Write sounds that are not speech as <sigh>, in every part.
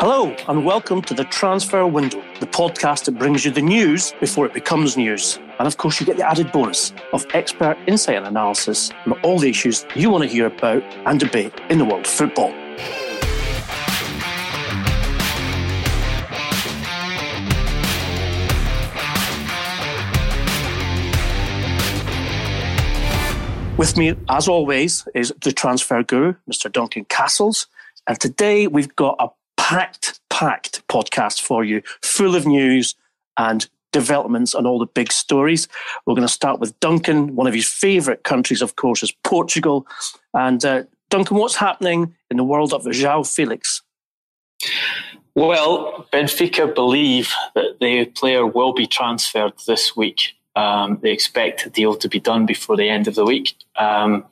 Hello and welcome to the Transfer Window, the podcast that brings you the news before it becomes news. And of course, you get the added bonus of expert insight and analysis on all the issues you want to hear about and debate in the world of football. With me, as always, is the transfer guru, Mr. Duncan Castles. And today we've got a packed, packed podcast for you, full of news and developments and all the big stories. We're going to start with Duncan. One of his favourite countries, of course, is Portugal. And uh, Duncan, what's happening in the world of João Felix? Well, Benfica believe that the player will be transferred this week. Um, they expect a deal to be done before the end of the week. Um,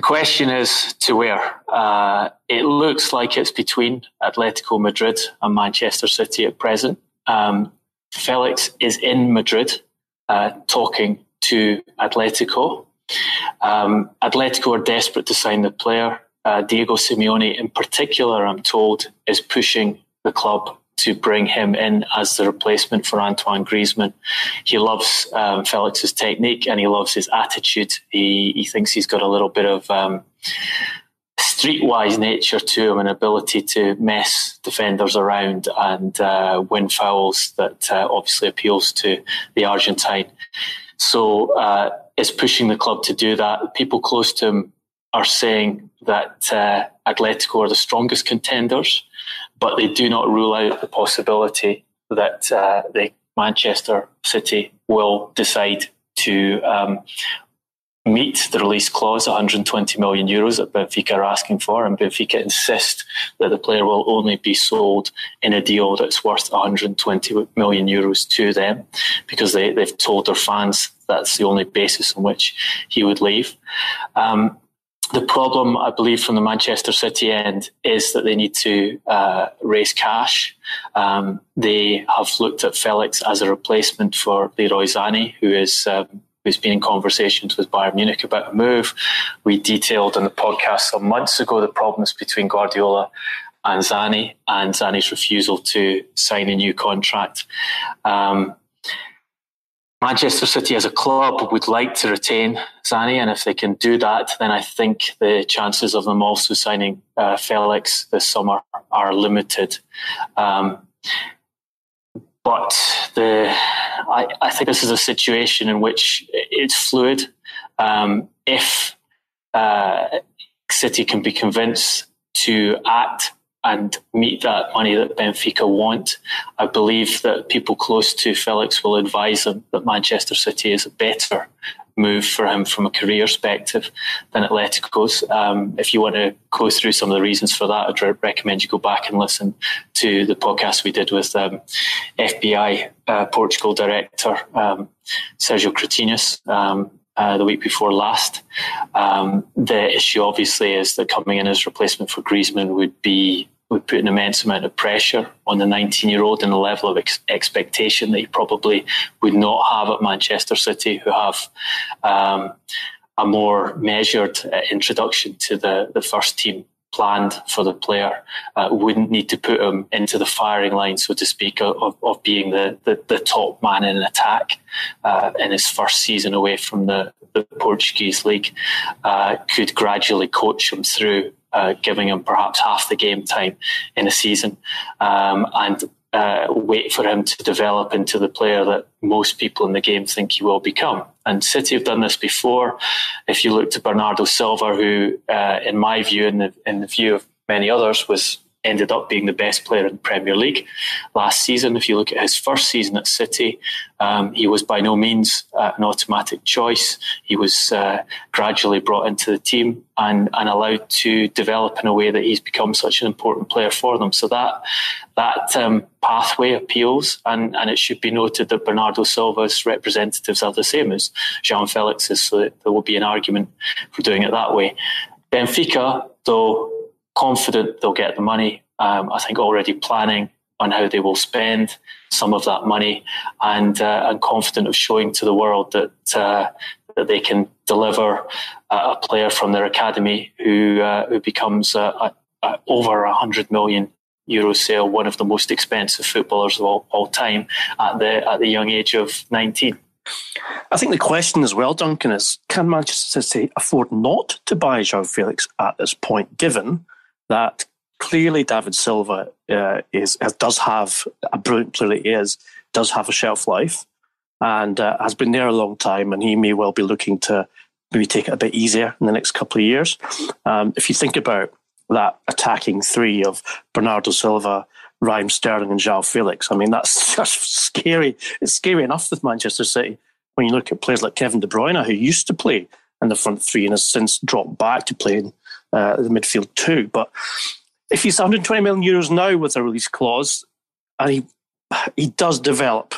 the question is to where? Uh, it looks like it's between Atletico Madrid and Manchester City at present. Um, Felix is in Madrid uh, talking to Atletico. Um, Atletico are desperate to sign the player. Uh, Diego Simeone, in particular, I'm told, is pushing the club to bring him in as the replacement for Antoine Griezmann. He loves um, Felix's technique and he loves his attitude. He, he thinks he's got a little bit of um, streetwise nature to him, an ability to mess defenders around and uh, win fouls that uh, obviously appeals to the Argentine. So uh, it's pushing the club to do that. People close to him are saying that uh, Atletico are the strongest contenders but they do not rule out the possibility that uh, the Manchester City will decide to um, meet the release clause, 120 million euros that Benfica are asking for, and Benfica insist that the player will only be sold in a deal that's worth 120 million euros to them, because they, they've told their fans that's the only basis on which he would leave. Um, the problem, I believe, from the Manchester City end is that they need to uh, raise cash. Um, they have looked at Felix as a replacement for Leroy Sané, who is um, who's been in conversations with Bayern Munich about a move. We detailed in the podcast some months ago the problems between Guardiola and Sané and Sané's refusal to sign a new contract. Um, Manchester City as a club would like to retain Sané, and if they can do that, then I think the chances of them also signing uh, Felix this summer are limited. Um, but the, I, I, think this is a situation in which it's fluid. Um, if uh, City can be convinced to act and meet that money that Benfica want. I believe that people close to Felix will advise him that Manchester City is a better move for him from a career perspective than Atletico's. Um, if you want to go through some of the reasons for that, I'd re- recommend you go back and listen to the podcast we did with um, FBI uh, Portugal director um, Sergio Cretinas. Um, uh, the week before last. Um, the issue, obviously, is that coming in as replacement for Griezmann would be would put an immense amount of pressure on the 19 year old and a level of ex- expectation that he probably would not have at Manchester City, who have um, a more measured uh, introduction to the, the first team planned for the player uh, wouldn't need to put him into the firing line, so to speak, of, of being the, the, the top man in attack uh, in his first season away from the, the Portuguese league. Uh, could gradually coach him through, uh, giving him perhaps half the game time in a season, um, and uh, wait for him to develop into the player that most people in the game think he will become. And City have done this before. If you look to Bernardo Silva, who, uh, in my view, in the in the view of many others, was ended up being the best player in the Premier League last season. If you look at his first season at City, um, he was by no means uh, an automatic choice. He was uh, gradually brought into the team and, and allowed to develop in a way that he's become such an important player for them. So that that um, pathway appeals, and, and it should be noted that Bernardo Silva's representatives are the same as João Felix's, so there will be an argument for doing it that way. Benfica, though confident they'll get the money, um, I think already planning on how they will spend some of that money, and uh, and confident of showing to the world that uh, that they can deliver a player from their academy who uh, who becomes a, a, over a hundred million euro sale, one of the most expensive footballers of all, all time at the at the young age of nineteen. I think the question as well, Duncan, is can Manchester City afford not to buy João Felix at this point, given that clearly David Silva uh, is does have a brilliant player he is, does have a shelf life, and uh, has been there a long time, and he may well be looking to maybe take it a bit easier in the next couple of years. Um, if you think about that attacking three of Bernardo Silva, Raheem Sterling, and João Felix, I mean that's <laughs> just scary. It's scary enough with Manchester City when you look at players like Kevin De Bruyne, who used to play in the front three and has since dropped back to playing uh, the midfield too. But if he's 120 million euros now with a release clause, and he he does develop,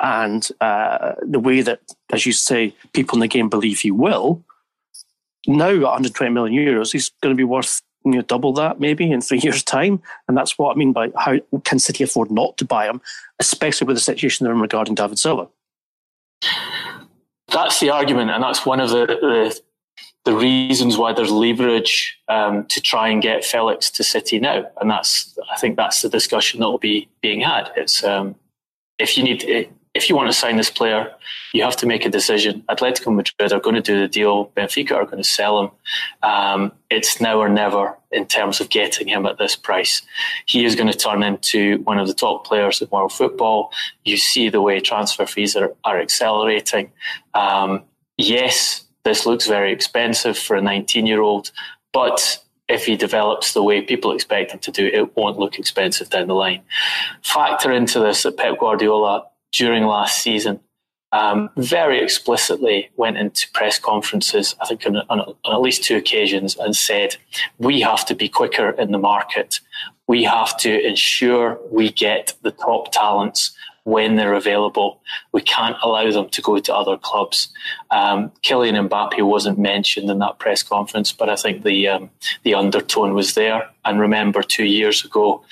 and uh, the way that, as you say, people in the game believe he will, now at 120 million euros, he's going to be worth you know, double that maybe in three <laughs> years' time. And that's what I mean by how can City afford not to buy him, especially with the situation they're in regarding David Silva. That's the argument, and that's one of the, the the reasons why there's leverage um, to try and get Felix to City now, and that's I think that's the discussion that will be being had. It's um, if you need if you want to sign this player, you have to make a decision. Atletico Madrid are going to do the deal. Benfica are going to sell him. Um, it's now or never in terms of getting him at this price. He is going to turn into one of the top players in world football. You see the way transfer fees are, are accelerating. Um, yes, this looks very expensive for a 19 year old, but if he develops the way people expect him to do, it won't look expensive down the line. Factor into this that Pep Guardiola, during last season, um, very explicitly went into press conferences, I think on, on, on, at least two occasions, and said, We have to be quicker in the market. We have to ensure we get the top talents when they're available. We can't allow them to go to other clubs. Um, Kylian Mbappe wasn't mentioned in that press conference, but I think the um, the undertone was there. And remember, two years ago,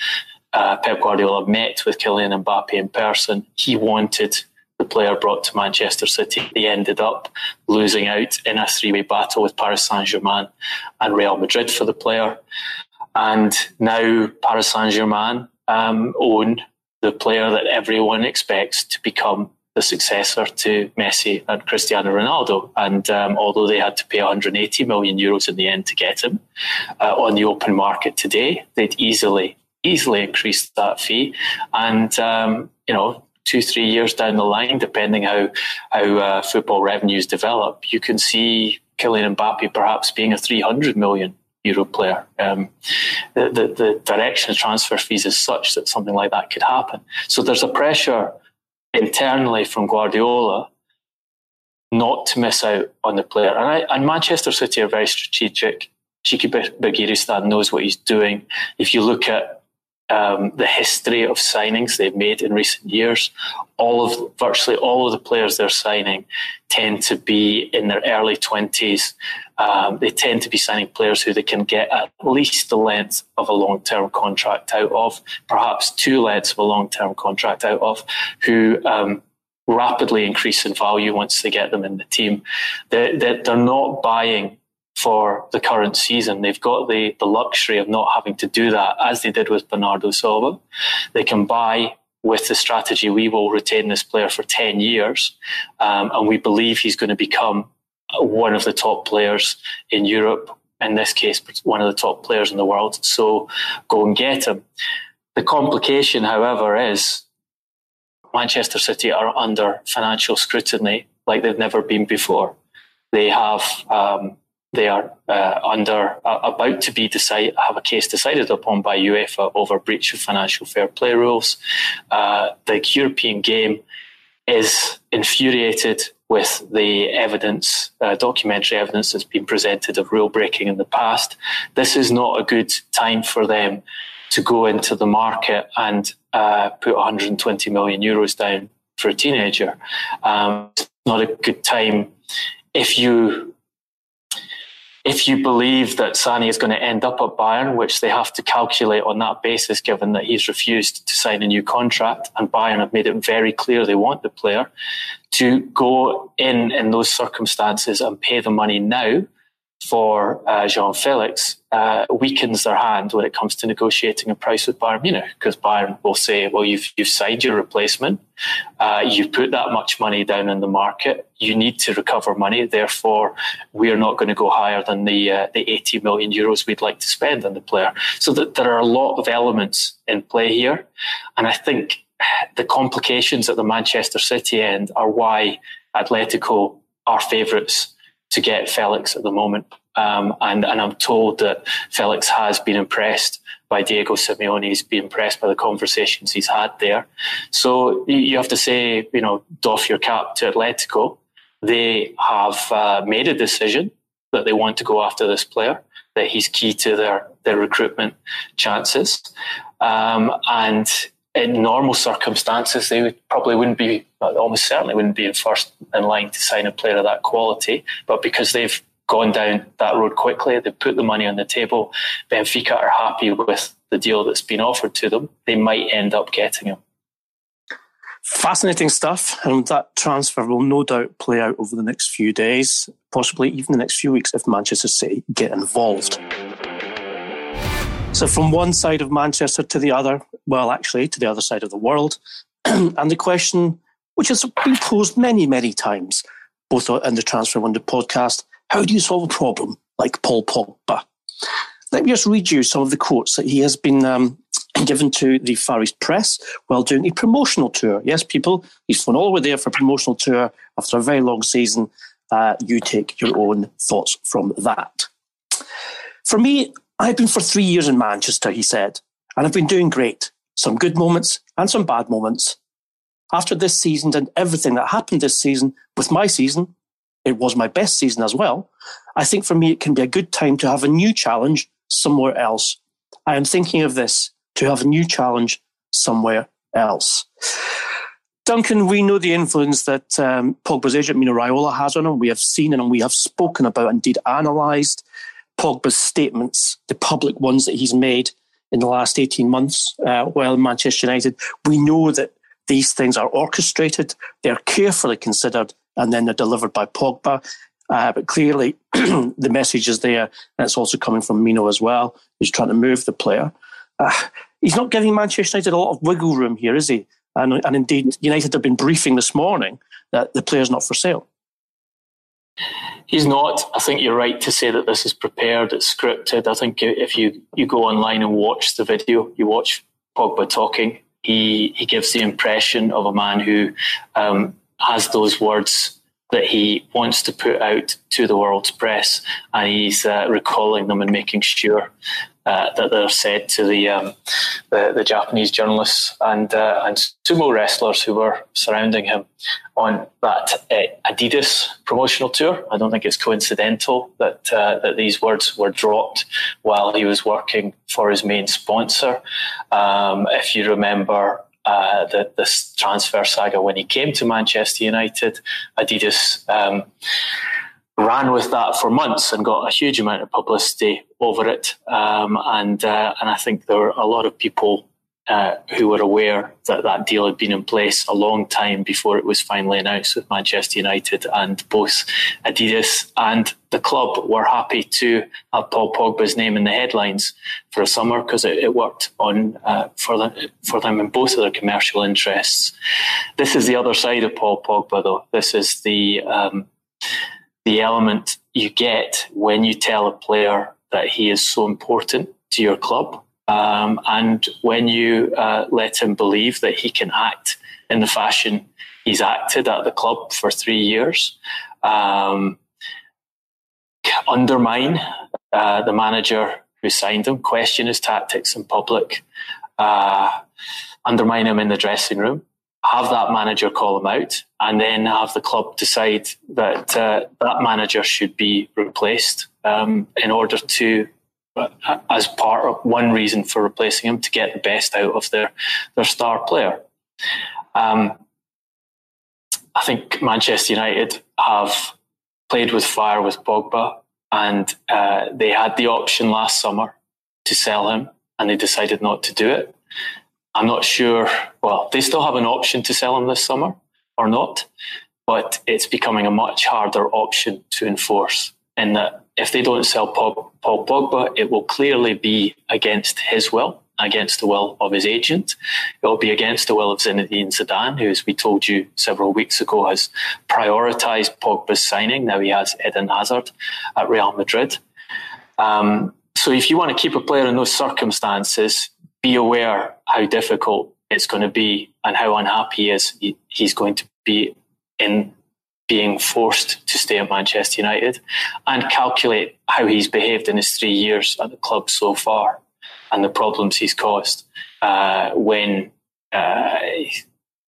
uh, Pep Guardiola met with Kylian Mbappe in person. He wanted the player brought to Manchester City. They ended up losing out in a three-way battle with Paris Saint-Germain and Real Madrid for the player. And now Paris Saint-Germain um, own the player that everyone expects to become the successor to Messi and Cristiano Ronaldo. And um, although they had to pay 180 million euros in the end to get him uh, on the open market today, they'd easily easily increase that fee. And um, you know, two three years down the line, depending how how uh, football revenues develop, you can see Kylian Mbappe perhaps being a 300 million euro player. Um, the, the, the, direction of transfer fees is such that something like that could happen. So there's a pressure internally from Guardiola not to miss out on the player. And, I, and Manchester City are very strategic. Txiki Begiristain knows what he's doing. If you look at um, the history of signings they've made in recent years. All of virtually all of the players they're signing tend to be in their early twenties. Um, they tend to be signing players who they can get at least the length of a long-term contract out of, perhaps two lengths of a long-term contract out of, who um, rapidly increase in value once they get them in the team. They, they, they're not buying for the current season. They've got the, the luxury of not having to do that as they did with Bernardo Silva. They can buy with the strategy, we will retain this player for 10 years. Um, and we believe he's going to become one of the top players in Europe, in this case, one of the top players in the world. So go and get him. The complication, however, is Manchester City are under financial scrutiny like they've never been before. They have um, They are uh, under uh, about to be decide have a case decided upon by UEFA over breach of financial fair play rules. Uh, the European game is infuriated with the evidence, uh, documentary evidence that's been presented of rule breaking in the past. This is not a good time for them to go into the market and uh, put 120 million euros down for a teenager. Um, it's not a good time if you if you believe that Sané is going to end up at Bayern, which they have to calculate on that basis, given that he's refused to sign a new contract, and Bayern have made it very clear they want the player, to go in in those circumstances and pay the money now for uh, João Felix uh, weakens their hand when it comes to negotiating a price with Bayern Munich because Bayern will say, "Well, you've you've signed your replacement, uh, you've put that much money down in the market, you need to recover money. Therefore, we are not going to go higher than the uh, the 80 million euros we'd like to spend on the player." So that there are a lot of elements in play here, and I think the complications at the Manchester City end are why Atletico are favourites to get Felix at the moment. Um, and, and I'm told that Felix has been impressed by Diego Simeone. He's been impressed by the conversations he's had there. So you have to say, you know, doff your cap to Atletico. They have uh, made a decision that they want to go after this player, that he's key to their, their recruitment chances. Um, and in normal circumstances, they would probably wouldn't be, almost certainly wouldn't be in first in line to sign a player of that quality. But because they've gone down that road quickly, they've put the money on the table, Benfica are happy with the deal that's been offered to them, they might end up getting him. Fascinating stuff, and that transfer will no doubt play out over the next few days, possibly even the next few weeks if Manchester City get involved. So, from one side of Manchester to the other, well, actually, to the other side of the world. <clears throat> and the question, which has been posed many, many times, both in the Transfer Window podcast how do you solve a problem like Paul Pogba? Let me just read you some of the quotes that he has been um, <clears throat> given to the Far East press while doing a promotional tour. Yes, people, he's flown all the way there for a promotional tour after a very long season. Uh, you take your own thoughts from that. For me, I've been for three years in Manchester, he said, and I've been doing great. Some good moments and some bad moments. After this season and everything that happened this season, with my season, it was my best season as well. I think for me, it can be a good time to have a new challenge somewhere else. I am thinking of this to have a new challenge somewhere else. Duncan, we know the influence that um, Pogba's agent Mino Raiola has on him. We have seen and we have spoken about, indeed analysed Pogba's statements, the public ones that he's made in the last 18 months uh, while Manchester United. We know that these things are orchestrated, they're carefully considered, and then they're delivered by Pogba. Uh, but clearly, <clears throat> the message is there, and it's also coming from Mino as well, who's trying to move the player. Uh, he's not giving Manchester United a lot of wiggle room here, is he? And, and indeed, United have been briefing this morning that the player's not for sale. He's not. I think you're right to say that this is prepared, it's scripted. I think if you, you go online and watch the video, you watch Pogba talking, he, he gives the impression of a man who um, has those words that he wants to put out to the world's press, and he's uh, recalling them and making sure uh, that they're said to the, um, the, the Japanese journalists and uh, and sumo wrestlers who were surrounding him on that uh, Adidas promotional tour. I don't think it's coincidental that uh, that these words were dropped while he was working for his main sponsor. Um, if you remember. Uh, the, this transfer saga when he came to Manchester United, Adidas um, ran with that for months and got a huge amount of publicity over it. Um, and uh, and I think there were a lot of people uh, who were aware that that deal had been in place a long time before it was finally announced with Manchester United. And both Adidas and the club were happy to have Paul Pogba's name in the headlines for a summer because it, it, worked on uh, for them for them in both of their commercial interests. This is the other side of Paul Pogba, though. This is the um, the element you get when you tell a player that he is so important to your club. Um, and when you uh, let him believe that he can act in the fashion he's acted at the club for three years, um, undermine uh, the manager who signed him, question his tactics in public, uh, undermine him in the dressing room, have that manager call him out, and then have the club decide that uh, that manager should be replaced um, in order to, uh, as part of one reason for replacing him, to get the best out of their their star player. Um, I think Manchester United have played with fire with Pogba, and uh, they had the option last summer to sell him, and they decided not to do it. I'm not sure. Well, they still have an option to sell him this summer or not, but it's becoming a much harder option to enforce. In that, if they don't sell Paul, Pogba, it will clearly be against his will, against the will of his agent. It will be against the will of Zinedine Zidane, who, as we told you several weeks ago, has prioritised Pogba's signing. Now he has Eden Hazard at Real Madrid. Um, so if you want to keep a player in those circumstances, be aware how difficult it's going to be and how unhappy he is. He, he's going to be in being forced to stay at Manchester United and calculate how he's behaved in his three years at the club so far and the problems he's caused uh, when uh,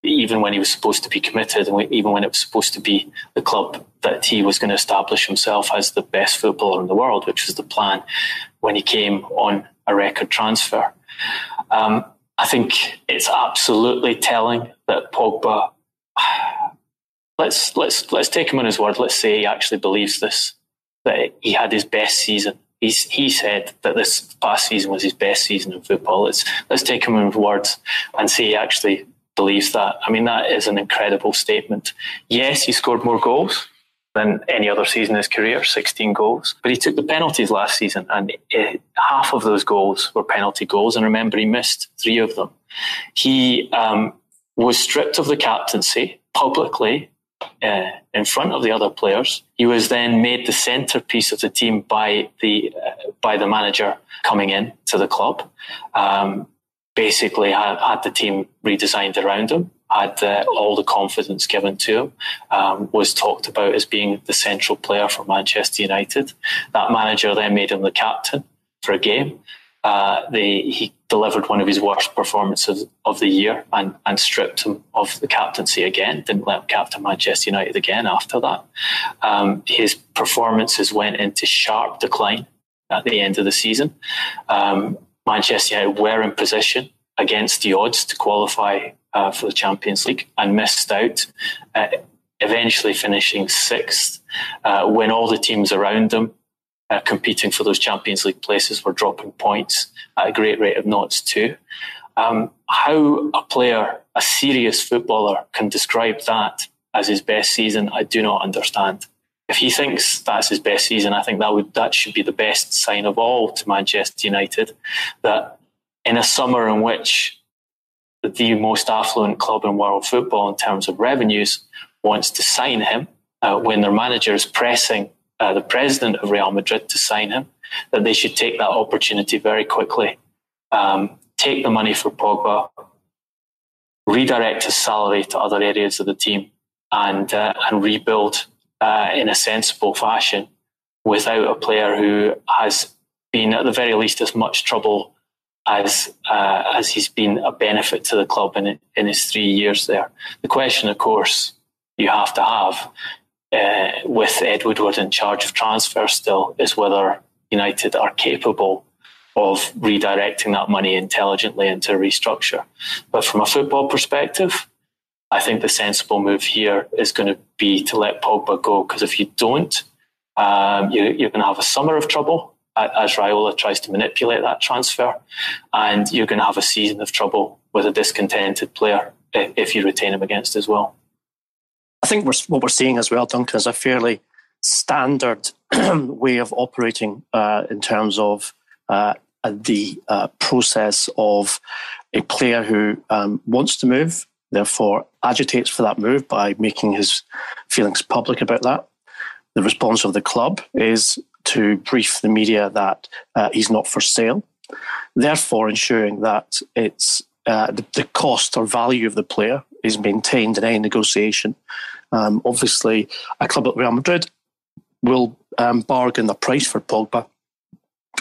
even when he was supposed to be committed and even when it was supposed to be the club that he was going to establish himself as the best footballer in the world, which was the plan when he came on a record transfer. Um, I think it's absolutely telling that Pogba. <sighs> Let's let's let's take him on his word. Let's say he actually believes this that he had his best season. He's, he said that this past season was his best season in football. Let's let's take him on his words and say he actually believes that. I mean, that is an incredible statement. Yes, he scored more goals than any other season in his career, 16 goals. But he took the penalties last season, and it, half of those goals were penalty goals. And remember, he missed three of them. He um, was stripped of the captaincy publicly uh, in front of the other players. He was then made the centerpiece of the team by the uh, by the manager coming in to the club. Um, basically, had, had the team redesigned around him had uh, all the confidence given to him, um, was talked about as being the central player for Manchester United. That manager then made him the captain for a game. Uh, they, he delivered one of his worst performances of the year and, and stripped him of the captaincy again, didn't let him captain Manchester United again after that. Um, his performances went into sharp decline at the end of the season. Um, Manchester United were in position against the odds to qualify uh, for the Champions League and missed out, uh, eventually finishing sixth uh, when all the teams around them uh, competing for those Champions League places were dropping points at a great rate of knots too. Um, how a player, a serious footballer, can describe that as his best season, I do not understand. If he thinks that's his best season, I think that would that should be the best sign of all to Manchester United. That in a summer in which the most affluent club in world football in terms of revenues wants to sign him uh, when their manager is pressing uh, the president of Real Madrid to sign him, that they should take that opportunity very quickly. Um, take the money for Pogba, redirect his salary to other areas of the team, and uh, and rebuild uh, in a sensible fashion without a player who has been at the very least as much trouble as uh, as he's been a benefit to the club in in his three years there. The question, of course, you have to have uh, with Ed Woodward in charge of transfer still is whether United are capable of redirecting that money intelligently into restructure. But from a football perspective, I think the sensible move here is going to be to let Pogba go because if you don't, um, you, you're going to have a summer of trouble as Raiola tries to manipulate that transfer, and you're going to have a season of trouble with a discontented player if you retain him against as well. I think we're, what we're seeing as well, Duncan, is a fairly standard <clears throat> way of operating uh, in terms of uh, the uh, process of a player who um, wants to move, therefore agitates for that move by making his feelings public about that. The response of the club is to brief the media that uh, he's not for sale, therefore ensuring that it's uh, the, the, cost or value of the player is maintained in any negotiation. Um, obviously, a club like Real Madrid will um, bargain the price for Pogba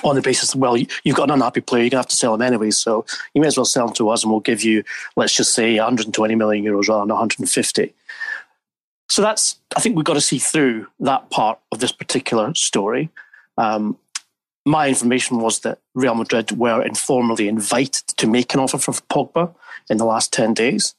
on the basis, well, you've got an unhappy player, you're going to have to sell him anyway, so you may as well sell him to us and we'll give you, let's just say, 120 million euros rather than 150. So that's, I think we've got to see through that part of this particular story. Um, my information was that Real Madrid were informally invited to make an offer for Pogba in the last 10 days,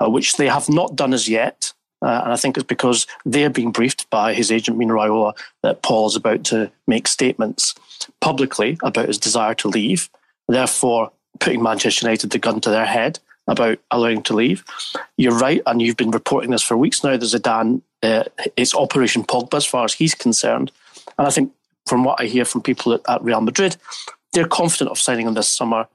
uh, which they have not done as yet. Uh, and I think it's because they're being briefed by his agent, Mino Raiola, that Paul is about to make statements publicly about his desire to leave, therefore putting Manchester United the gun to their head about allowing to leave. You're right, and you've been reporting this for weeks now. There's a Dan, uh, it's Operation Pogba as far as he's concerned. And I think from what I hear from people at, at Real Madrid, they're confident of signing him this summer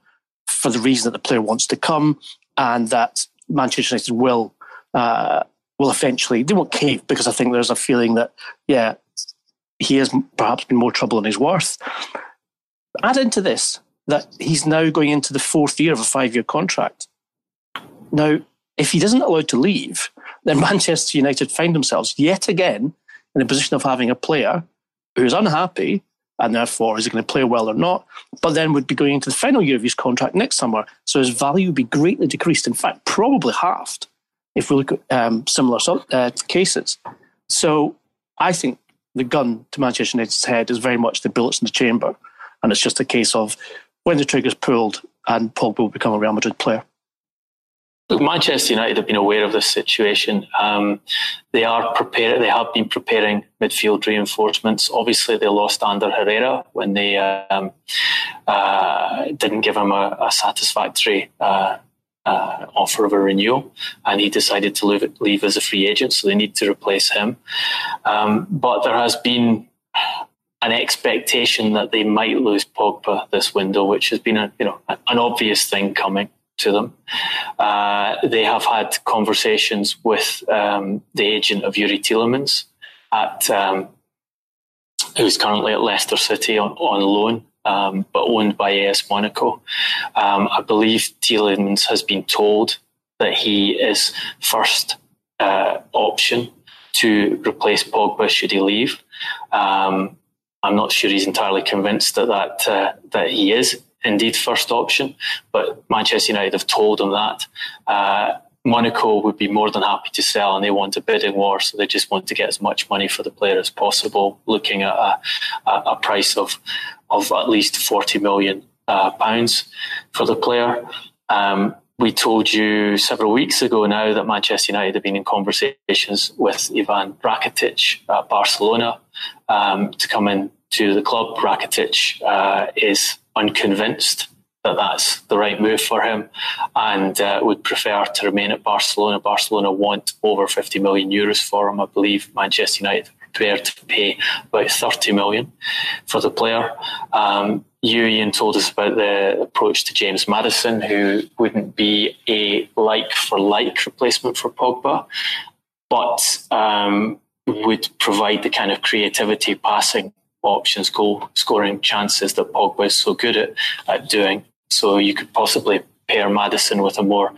for the reason that the player wants to come and that Manchester United will uh, will eventually they won't cave because I think there's a feeling that yeah he has perhaps been more trouble than he's worth. Add into this that he's now going into the fourth year of a five year contract. Now, if he isn't allowed to leave, then <laughs> Manchester United find themselves yet again in a position of having a player who's unhappy and therefore is he going to play well or not, but then would be going into the final year of his contract next summer. So his value would be greatly decreased, in fact, probably halved if we look at um, similar uh, cases. So I think the gun to Manchester United's head is very much the bullets in the chamber. And it's just a case of when the trigger's pulled and Pogba will become a Real Madrid player. Manchester United have been aware of this situation. Um, they are prepared. They have been preparing midfield reinforcements. Obviously, they lost Ander Herrera when they um, uh, didn't give him a, a satisfactory uh, uh, offer of a renewal, and he decided to leave, leave, as a free agent. So they need to replace him. Um, but there has been an expectation that they might lose Pogba this window, which has been a, you know an obvious thing coming to them. Uh, they have had conversations with um, the agent of Youri Tielemans at um, who's currently at Leicester City on, on loan um, but owned by AS Monaco. Um, I believe Tielemans has been told that he is first uh, option to replace Pogba should he leave. Um, I'm not sure he's entirely convinced that that, uh, that he is indeed first option, but Manchester United have told him that. Uh, Monaco would be more than happy to sell and they want a bidding war, so they just want to get as much money for the player as possible, looking at a, a price of, of at least 40 million uh, pounds for the player. Um, we told you several weeks ago now that Manchester United have been in conversations with Ivan Rakitic at Barcelona um, to come in to the club. Rakitic uh, is unconvinced that that's the right move for him and uh, would prefer to remain at Barcelona. Barcelona want over 50 million euros for him. I believe Manchester United are prepared to pay about 30 million for the player. Um, you, Ian, told us about the approach to James Maddison, who wouldn't be a like for like replacement for Pogba, but um, would provide the kind of creativity passing options, goal scoring chances that Pogba is so good at, at doing. So you could possibly pair Maddison with a more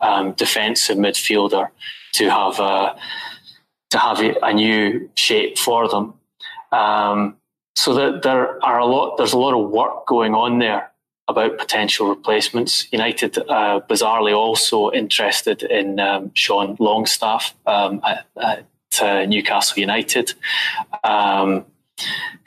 um, defensive midfielder to have a to have a new shape for them. Um, so that there are a lot. There's a lot of work going on there about potential replacements. United, uh, bizarrely, also interested in um, Sean Longstaff um, at, at uh, Newcastle United. Um,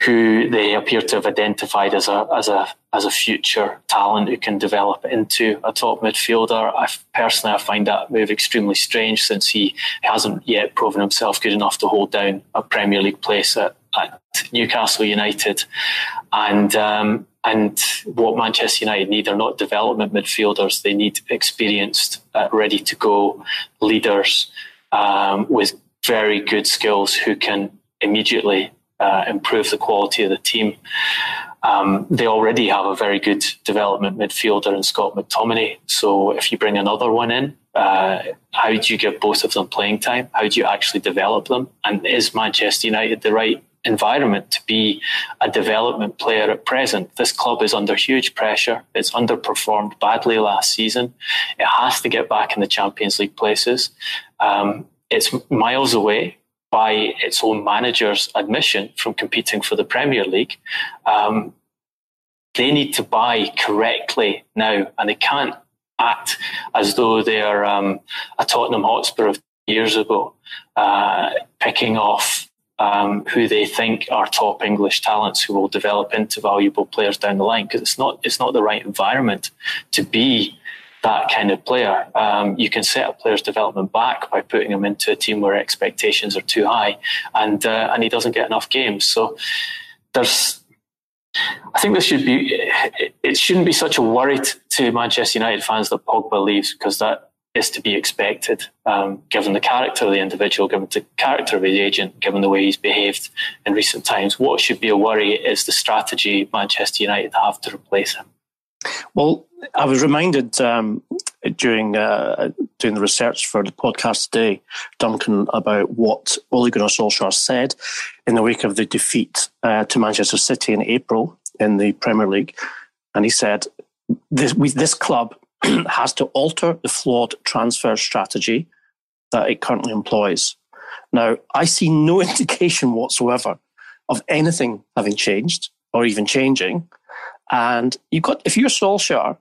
who they appear to have identified as a as a as a future talent who can develop into a top midfielder. I personally I find that move extremely strange since he hasn't yet proven himself good enough to hold down a Premier League place at, at Newcastle United, and. Um, and what Manchester United need are not development midfielders; they need experienced, uh, ready to go leaders um, with very good skills who can immediately uh, improve the quality of the team. Um, they already have a very good development midfielder in Scott McTominay. So if you bring another one in, uh, how do you give both of them playing time? How do you actually develop them? And is Manchester United the right environment to be a development player at present? This club is under huge pressure. It's underperformed badly last season. It has to get back in the Champions League places. Um, it's miles away by its own manager's admission from competing for the Premier League. Um, they need to buy correctly now, and they can't act as though they are um, a Tottenham Hotspur of years ago, uh, picking off um, who they think are top English talents who will develop into valuable players down the line because it's not it's not the right environment to be that kind of player. Um, you can set a player's development back by putting him into a team where expectations are too high, and uh, and he doesn't get enough games. So there's. I think this should be. It shouldn't be such a worry to Manchester United fans that Pogba leaves because that is to be expected, um, given the character of the individual, given the character of his agent, given the way he's behaved in recent times. What should be a worry is the strategy Manchester United have to replace him. Well, I was reminded um, during uh, doing the research for the podcast today, Duncan, about what Ole Gunnar Solskjaer said in the wake of the defeat uh, to Manchester City in April in the Premier League, and he said, "This, we, this club <clears throat> has to alter the flawed transfer strategy that it currently employs. Now, I see no <laughs> indication whatsoever of anything having changed or even changing. And you've got, if you're Solskjaer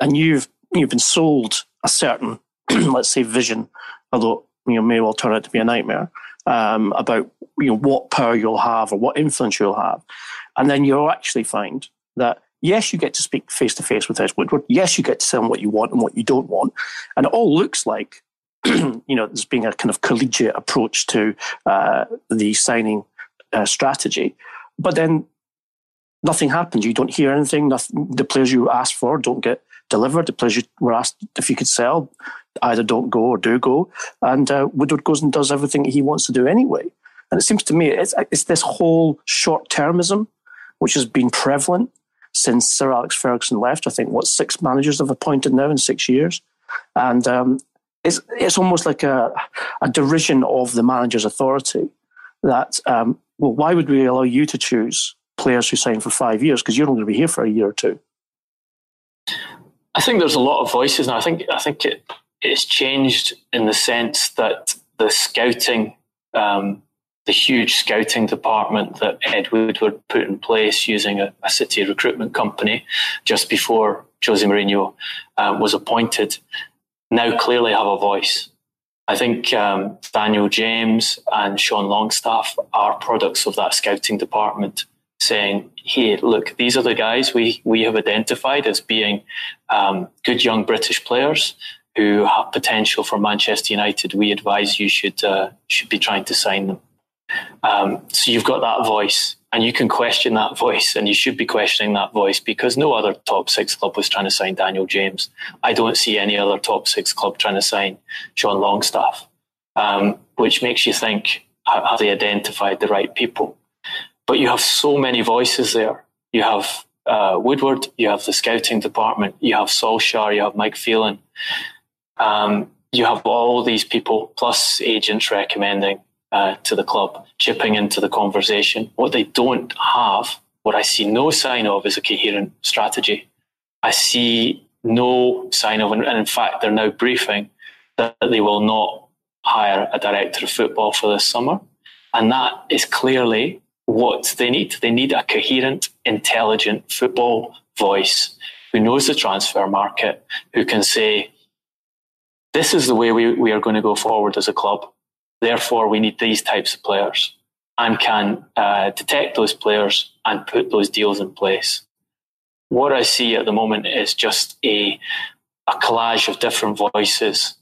and you've you've been sold a certain, <clears throat> let's say, vision, although you know may well turn out to be a nightmare um, about you know what power you'll have or what influence you'll have, and then you'll actually find that Yes, you get to speak face to face with Ed Woodward. Yes, you get to tell him what you want and what you don't want. And it all looks like, <clears throat> you know, there's being a kind of collegiate approach to uh, the signing uh, strategy. But then nothing happens. You don't hear anything. Nothing, the players you asked for don't get delivered. The players you were asked if you could sell either don't go or do go. And uh, Woodward goes and does everything he wants to do anyway. And it seems to me it's, it's this whole short termism which has been prevalent since Sir Alex Ferguson left. I think what six managers have appointed now in six years, and um, it's it's almost like a, a derision of the manager's authority. That um, well, why would we allow you to choose players who sign for five years because you're only going to be here for a year or two? I think there's a lot of voices now. I think I think it, it's changed in the sense that the scouting um, the huge scouting department that Ed Woodward put in place using a, a city recruitment company just before Jose Mourinho uh, was appointed now clearly have a voice. I think um, Daniel James and Sean Longstaff are products of that scouting department saying, hey, look, these are the guys we, we have identified as being um, good young British players who have potential for Manchester United. We advise you should, uh, should be trying to sign them. Um, so you've got that voice, and you can question that voice, and you should be questioning that voice because no other top six club was trying to sign Daniel James. I don't see any other top six club trying to sign Sean Longstaff, um, which makes you think have they identified the right people? But you have so many voices there. You have uh, Woodward, you have the scouting department, you have Solskjaer, you have Mike Phelan. Um, you have all these people plus agents recommending uh, to the club, chipping into the conversation. What they don't have, what I see no sign of, is a coherent strategy. I see no sign of, and in fact, they're now briefing that they will not hire a director of football for this summer. And that is clearly what they need. They need a coherent, intelligent football voice who knows the transfer market, who can say, this is the way we, we are going to go forward as a club. Therefore, we need these types of players and can uh, detect those players and put those deals in place. What I see at the moment is just a, a collage of different voices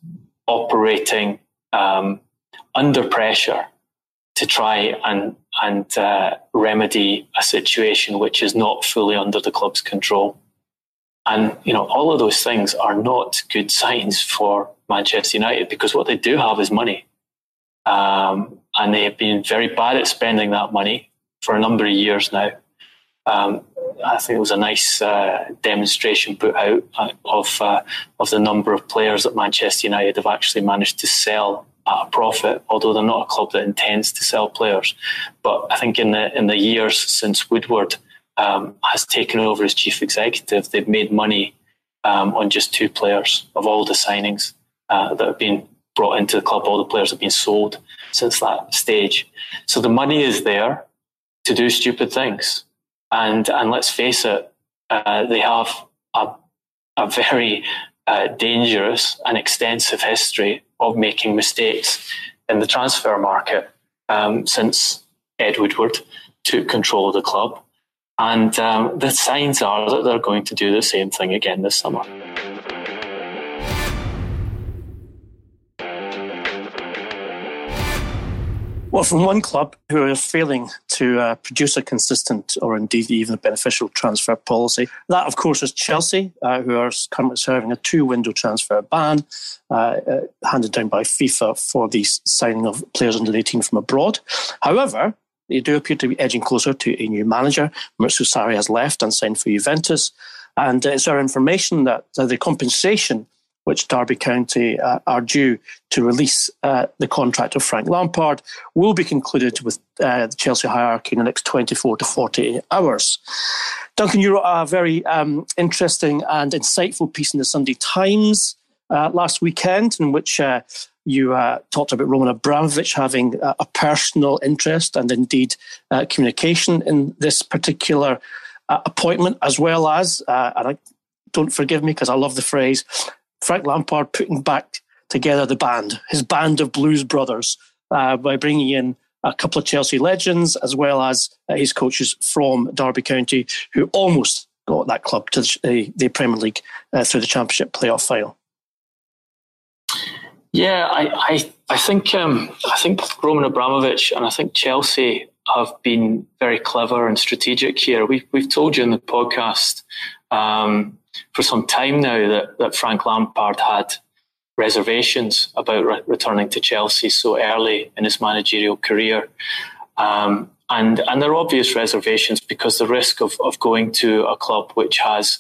operating um, under pressure to try and and uh, remedy a situation which is not fully under the club's control. And you know, all of those things are not good <laughs> signs for Manchester United because what they do have is money. Um, and they have been very bad at spending that money for a number of years now. Um, I think it was a nice uh, demonstration put out uh, of uh, of the number of players that Manchester United have actually managed to sell at a profit. Although they're not a club that intends to sell players, but I think in the in the years since Woodward um, has taken over as chief executive, they've made money um, on just two players of all the signings uh, that have been brought into the club. All the players have been sold. since that stage. So the money is there to do stupid things. And, and let's face it, uh, they have a, a very uh, dangerous and extensive history of making mistakes in the transfer market um, since Ed Woodward took control of the club. And um, the signs are that they're going to do the same thing again this summer. Well, from one club who are failing to uh, produce a consistent or indeed even a beneficial transfer policy, that of course is Chelsea, uh, who are currently serving a two window transfer ban uh, uh, handed down by FIFA for the signing of players under 18 from abroad. However, they do appear to be edging closer to a new manager. Maurizio Sarri has left and signed for Juventus. And it's our information that the compensation which Derby County uh, are due to release uh, the contract of Frank Lampard, will be concluded with uh, the Chelsea hierarchy in the next 24 to 48 hours. Duncan, you wrote a very um, interesting and insightful piece in the Sunday Times uh, last weekend, in which uh, you uh, talked about Roman Abramovich having a personal interest and indeed communication in this particular appointment, as well as, and I don't forgive me because I love the phrase, Frank Lampard putting back together the band, his band of blues brothers, uh, by bringing in a couple of Chelsea legends as well as uh, his coaches from Derby County, who almost got that club to the, the Premier League uh, through the Championship playoff final. Yeah, I, I, I think um, I think Roman Abramovich and I think Chelsea have been very clever and strategic here. We've we've told you in the podcast um, for some time now that, that Frank Lampard had reservations about re- returning to Chelsea so early in his managerial career. Um, and, and there are obvious reservations because the risk of, of going to a club which has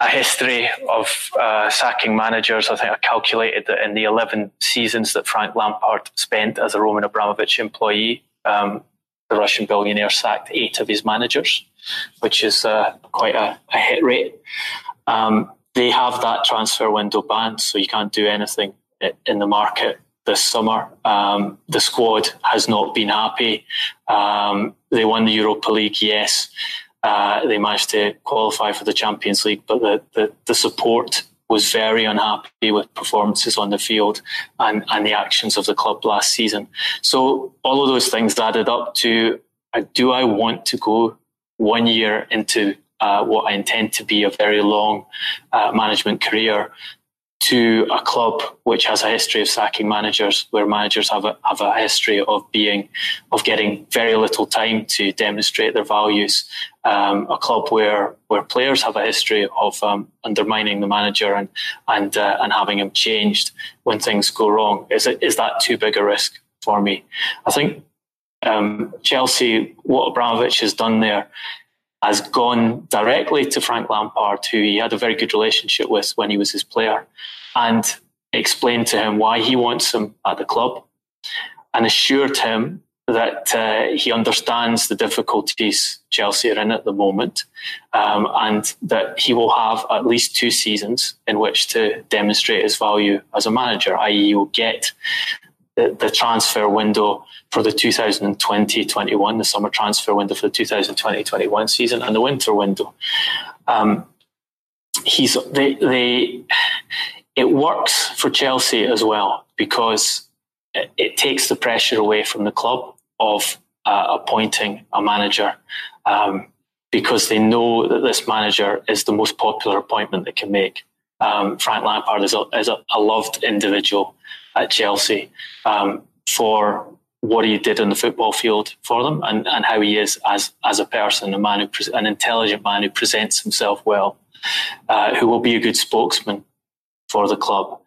a history of uh, sacking managers. I think I calculated that in the 11 seasons that Frank Lampard spent as a Roman Abramovich employee, um, the Russian billionaire sacked eight of his managers which is uh, quite a, a, hit rate. Um, they have that transfer window banned, so you can't do anything in the market this summer. Um, the squad has not been happy. Um, they won the Europa League, yes. Uh, they managed to qualify for the Champions League, but the, the, the, support was very unhappy with performances on the field and, and the actions of the club last season. So all of those things added up to uh, do I want to go one year into uh, what I intend to be a very long uh, management career to a club which has a history of sacking managers, where managers have a, have a history of being, of getting very little time to demonstrate their values. Um, a club where where players have a history of um, undermining the manager and and uh, and having him changed when things go wrong. Is it is that too big a risk for me? I think um, Chelsea, what Abramovich has done there, has gone directly to Frank Lampard, who he had a very good relationship with when he was his player, and explained to him why he wants him at the club, and assured him that uh, he understands the difficulties Chelsea are in at the moment, um, and that he will have at least two seasons in which to demonstrate his value as a manager, i.e., he will get the, the transfer window for the 2020-21, the summer transfer window for the 2020-21 season, and the winter window. Um, he's they, they it works for Chelsea as well because it takes the pressure away from the club of uh, appointing a manager um, because they know that this manager is the most popular appointment they can make. Um, Frank Lampard is, a, is a, loved individual at Chelsea um, for what he did on the football field for them and, and how he is as as a person, a man who pre- an intelligent man who presents himself well, uh, who will be a good spokesman for the club,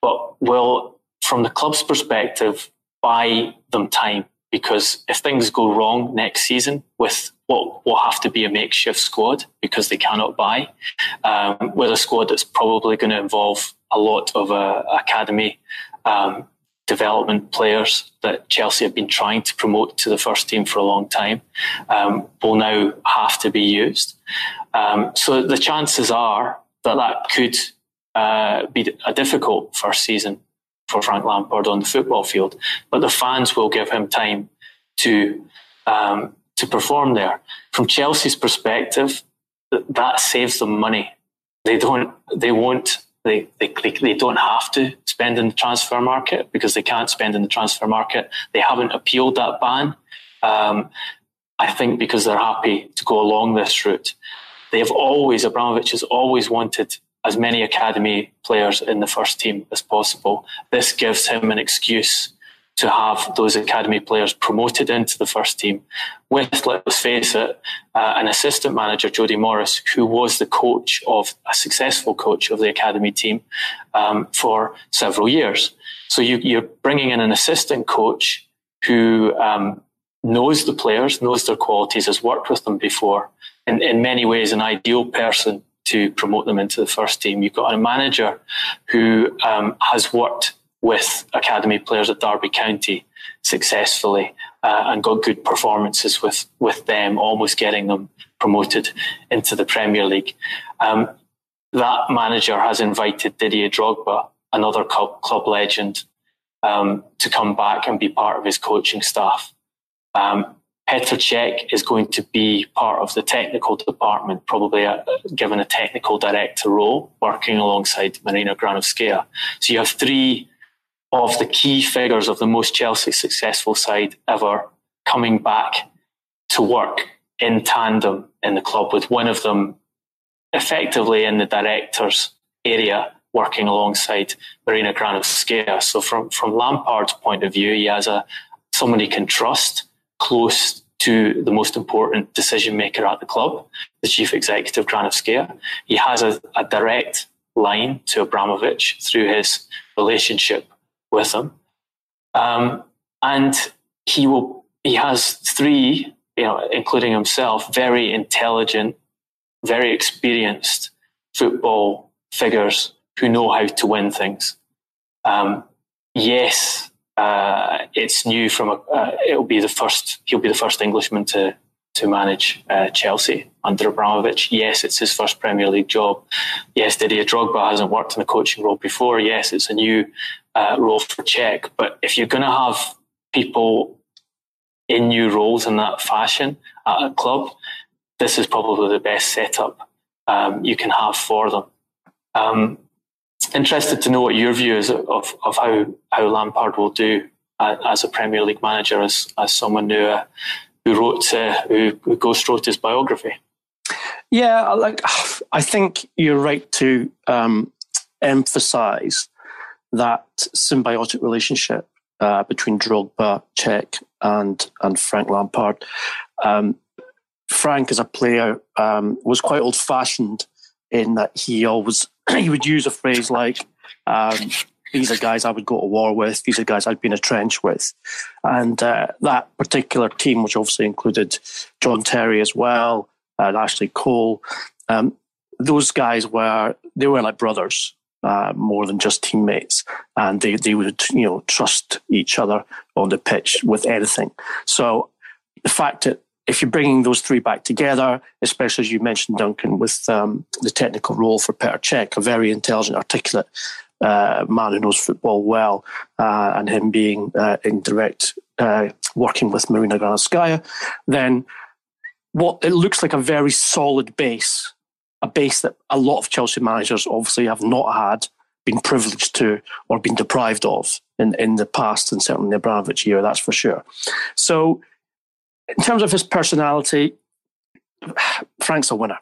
but will, from the club's perspective, buy them time because if things go wrong next season with what will have to be a makeshift squad because they cannot buy, um, with a squad that's probably going to involve a lot of uh, academy um, development players that Chelsea have been trying to promote to the first team for a long time um, will now have to be used. Um, so the chances are that that could uh, be a difficult first season for Frank Lampard on the football field, but the fans will give him time to um, to perform there. From Chelsea's perspective, that saves them money. They don't. They won't. They, they, they don't have to spend in the transfer market because they can't spend in the transfer market. They haven't appealed that ban. Um, I think because they're happy to go along this route. They have always, Abramovich has always wanted as many academy players in the first team as possible. This gives him an excuse to have those academy players promoted into the first team with, let's face it, uh, an assistant manager, Jody Morris, who was the coach of a successful coach of the academy team um, for several years. So you, are bringing in an assistant coach who um, knows the players, knows their qualities, has worked with them before, in, in many ways, an ideal person to promote them into the first team. You've got a manager who um, has worked with academy players at Derby County successfully uh, and got good performances with, with them, almost getting them promoted into the Premier League. Um, that manager has invited Didier Drogba, another club, club legend, um, to come back and be part of his coaching staff. Um, Petr Cech is going to be part of the technical department, probably a, given a technical director role, working alongside Marina Granovskaya. So you have three of the key figures of the most Chelsea successful side ever coming back to work in tandem in the club, with one of them effectively in the director's area working alongside Marina Granovskaya. So from, from Lampard's point of view, he has a someone he can trust close to the most important decision maker at the club, the chief executive Granovskaya. He has a, a direct line to Abramovich through his relationship with him. Um, and he will, he has three, you know, including himself, very intelligent, very experienced football figures who know how to win things. Um, yes, uh, it's new from a, uh, it'll be the first, he'll be the first Englishman to, to manage uh, Chelsea under Abramovich. Yes, it's his first Premier League job. Yes, Didier Drogba hasn't worked in a coaching role before. Yes, it's a new uh, role for Cech. But if you're going to have people in new roles in that fashion at a club, this is probably the best setup um, you can have for them. Um, interested to know what your view is of, of how, how Lampard will do as a Premier League manager, as, as someone who, uh, who wrote, uh, who, who ghost wrote his biography. Yeah, like I think you're right to um, emphasise that symbiotic relationship uh, between Drogba, Cech, and and Frank Lampard. Um, Frank, as a player, um, was quite old fashioned in that he always <clears throat> he would use a phrase like, um, "These are guys I would go to war with. These are guys I'd be in a trench with," and uh, that particular team, which obviously included John Terry as well and Ashley Cole, um, those guys were they were like brothers uh, more than just teammates, and they they would you know trust each other on the pitch with anything. So the fact that if you're bringing those three back together, especially as you mentioned, Duncan, with um, the technical role for Petr Cech, a very intelligent, articulate uh, man who knows football well, uh, and him being uh, in direct uh, working with Marina Granovskaya, then what it looks like a very solid base a base that a lot of Chelsea managers obviously have not had, been privileged to, or been deprived of in, in the past, and certainly the Abramovich year, that's for sure. So, in terms of his personality, Frank's a winner.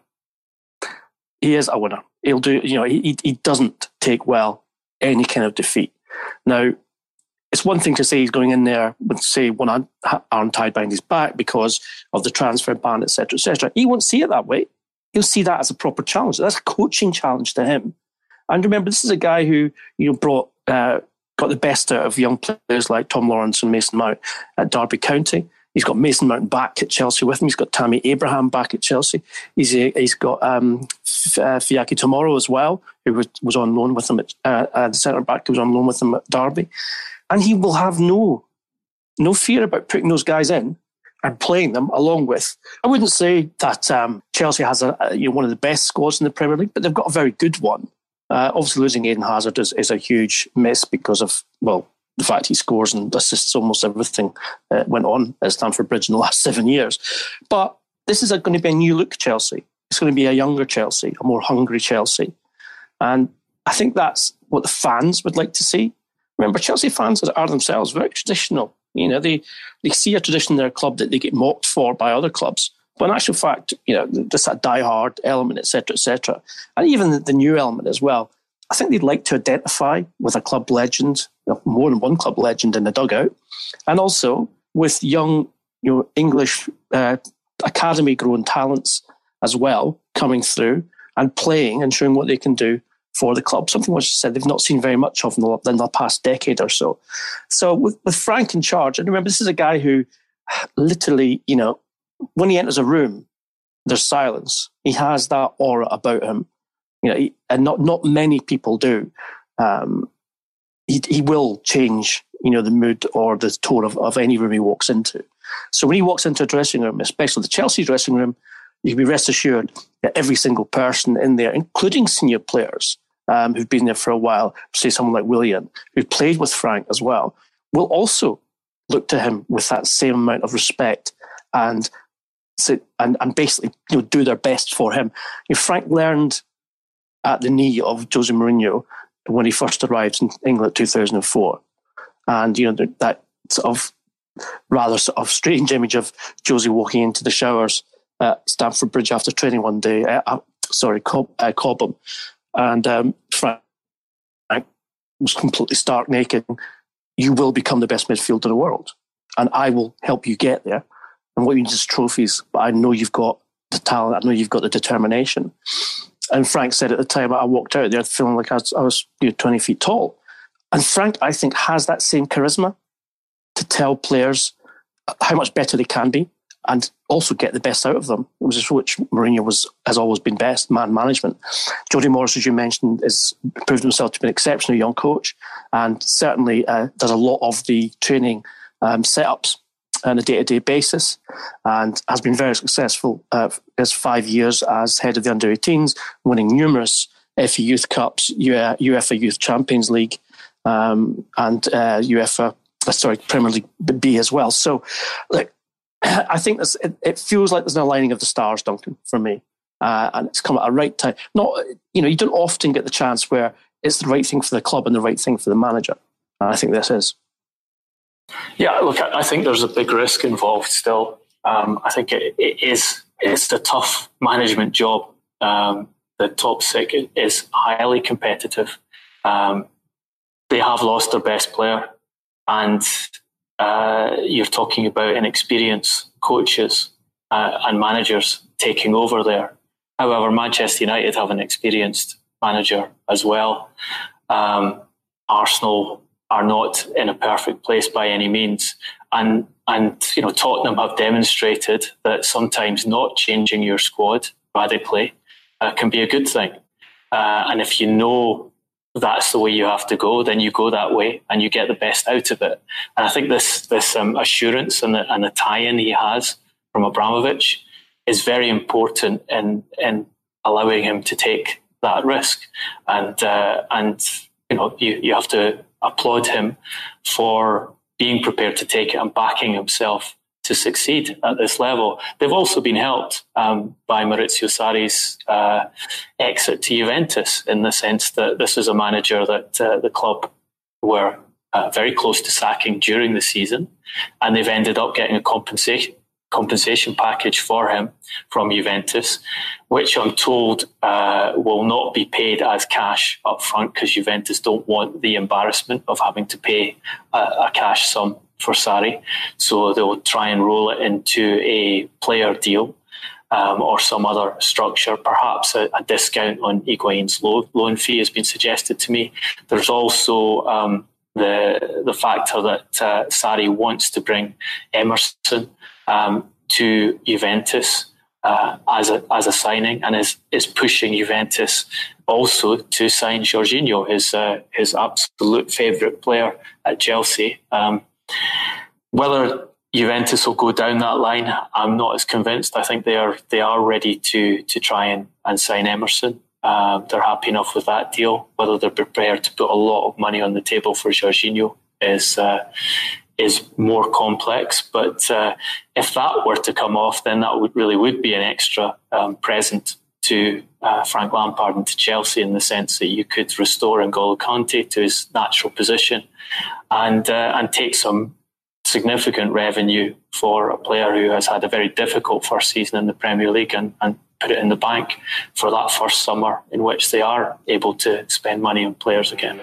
He is a winner. He'll do, you know, he, he doesn't take well any kind of defeat. Now, it's one thing to say he's going in there with, say, one arm tied behind his back because of the transfer ban, etc., etc. He won't see it that way he'll see that as a proper challenge. That's a coaching challenge to him. And remember, this is a guy who you know brought uh, got the best out of young players like Tom Lawrence and Mason Mount at Derby County. He's got Mason Mount back at Chelsea with him. He's got Tammy Abraham back at Chelsea. He's he's got um, uh, Fikayo Tomori as well, who was, was on loan with him at uh, uh, the centre back who was on loan with him at Derby, and he will have no no fear about putting those guys in and playing them along with. I wouldn't say that um, Chelsea has a, a, you know one of the best squads in the Premier League, but they've got a very good one. Uh, obviously, losing Eden Hazard is, is a huge miss because of, well, the fact he scores and assists almost everything uh, went on at Stamford Bridge in the <laughs> last seven years. But this is a, going to be a new look Chelsea. It's going to be a younger Chelsea, a more hungry Chelsea. And I think that's what the fans would like to see. Remember, Chelsea fans are themselves very traditional. You know, they, they see a tradition in their club that they get mocked for by other clubs. But in actual fact, you know, just that die-hard element, etc., etc., and even the, the, new element as well. I think they'd like to identify with a club legend, more than one club legend in the dugout, and also with young, you know, English uh, academy-grown talents as well coming through and playing and showing what they can do for the club. Something which I said they've not seen very much of in the, in the past decade or so. So with, with Frank in charge, and remember, this is a guy who literally, you know, when he enters a room, there's silence. He has that aura about him, you know, and not not many people do. Um, he he will change, you know, the mood or the tone of, of any room he walks into. So when he walks into a dressing room, especially the Chelsea dressing room, you can be rest assured that every single person in there, including senior players um, who've been there for a while, say someone like Willian, who played with Frank as well, will also look to him with that same amount of respect and and, and basically you know, do their best for him. You know, Frank learned at the knee of Jose Mourinho when he first arrived in England in 2004. And, you know, that sort of rather sort of strange <laughs> image of Jose walking into the showers at Stamford Bridge after training one day. Uh, uh, sorry, Cob, uh, Cobham, and um, Frank was completely stark naked. You will become the best midfielder in the world, and I will help you get there. And what you need is trophies, but I know you've got the talent. I know you've got the determination. And Frank said at the time, I walked out there feeling like I was, I was you know, 20 feet tall. And Frank, I think, has that same charisma to tell players how much better they can be and also get the best out of them. Was which Mourinho was has always been best man management. Jody Morris, as you mentioned, has proved himself to be an exceptional young coach, and certainly uh, does a lot of the training um, setups on a day to day basis, and has been very successful. Uh, his five years as head of the under 18s, winning numerous FA Youth Cups, UEFA Youth Champions League, um, and uh, UEFA. Uh, sorry, Premier League B as well. So, like, <clears throat> I think this, it, it, feels like there's an aligning of the stars, Duncan, for me. Uh, and it's come at a right time. Not, you know, you don't often get the chance where it's the right thing for the club and the right thing for the manager. And I think this is. Yeah, look, I think there's a big risk involved still. Um, I think it, it is it's a tough management job. Um, the top six is highly competitive. Um, they have lost their best player, and uh, you're talking about inexperienced coaches uh, and managers taking over there. However, Manchester United have an experienced manager as well. Um, Arsenal are not in a perfect place by any means, and and you know Tottenham have demonstrated that sometimes not changing your squad radically uh, can be a good thing. Uh, and if you know that's the way you have to go, then you go that way and you get the best out of it. And I think this this um, assurance and the, and the tie-in he has from Abramovich is very important in in allowing him to take that risk. And uh, and you know you, you have to applaud him for being prepared to take it and backing himself to succeed at this level. They've also been helped um, by Maurizio Sarri's uh, exit to Juventus in the sense that this was a manager that uh, the club were uh, very close to sacking during the season, and they've ended up getting a compensation compensation package for him from Juventus, which I'm told uh, will not be paid as cash up front because Juventus don't want the embarrassment of having to pay a, a cash sum for Sarri. So they'll try and roll it into a player deal um, or some other structure. Perhaps a, a discount on Higuain's loan, loan fee has been suggested to me. There's also um, the the factor that uh, Sarri wants to bring Emerson um, to Juventus. Uh, as a as a signing and is is pushing Juventus also to sign Jorginho, his uh, his absolute favourite player at Chelsea. Um, whether Juventus will go down that line, I'm not as convinced. I think they are they are ready to to try and, and sign Emerson. um, they're happy enough with that deal. Whether they're prepared to put a lot of money on the table for Jorginho is uh, is more complex. But uh, if that were to come off, then that would really would be an extra um, present to uh, Frank Lampard and to Chelsea in the sense that you could restore N'Golo Kante to his natural position and uh, and take some significant revenue for a player who has had a very difficult first season in the Premier League and, and put it in the bank for that first summer in which they are able to spend money on players again.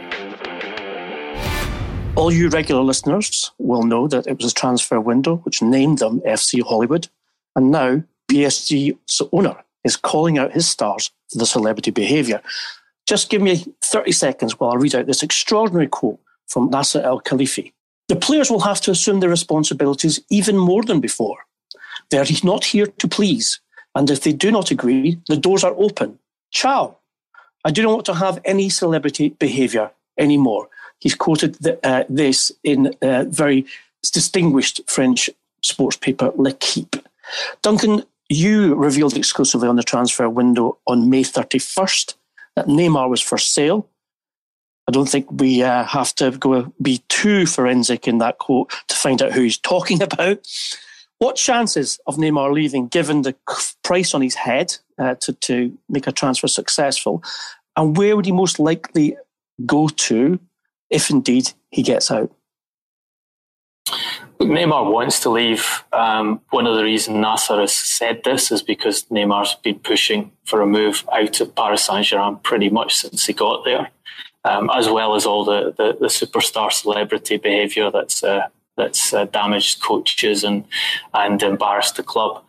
All you regular listeners will know that it was a transfer window which named them FC Hollywood, and now PSG's owner is calling out his stars for the celebrity behaviour. Just give me 30 seconds while I read out this extraordinary quote from Nasser Al Khelaifi. The players will have to assume their responsibilities even more than before. They are not here to please, and if they do not agree, the doors are open. Ciao. I do not want to have any celebrity behaviour anymore. He's quoted the, uh, this in a very distinguished French sports paper, L'Equipe. Duncan, you revealed exclusively on the transfer window on May 31st that Neymar was for sale. I don't think we uh, have to go be too forensic in that quote to find out who he's <laughs> talking about. What chances of Neymar leaving, given the price on his head uh, to, to make a transfer successful? And where would he most likely go to if indeed he gets out? Neymar wants to leave. Um, one of the reasons Nasser has said this is because Neymar's been pushing for a move out of Paris Saint Germain pretty much since he got there, um, as well as all the, the, the superstar celebrity behaviour that's uh, that's uh, damaged coaches and and embarrassed the club.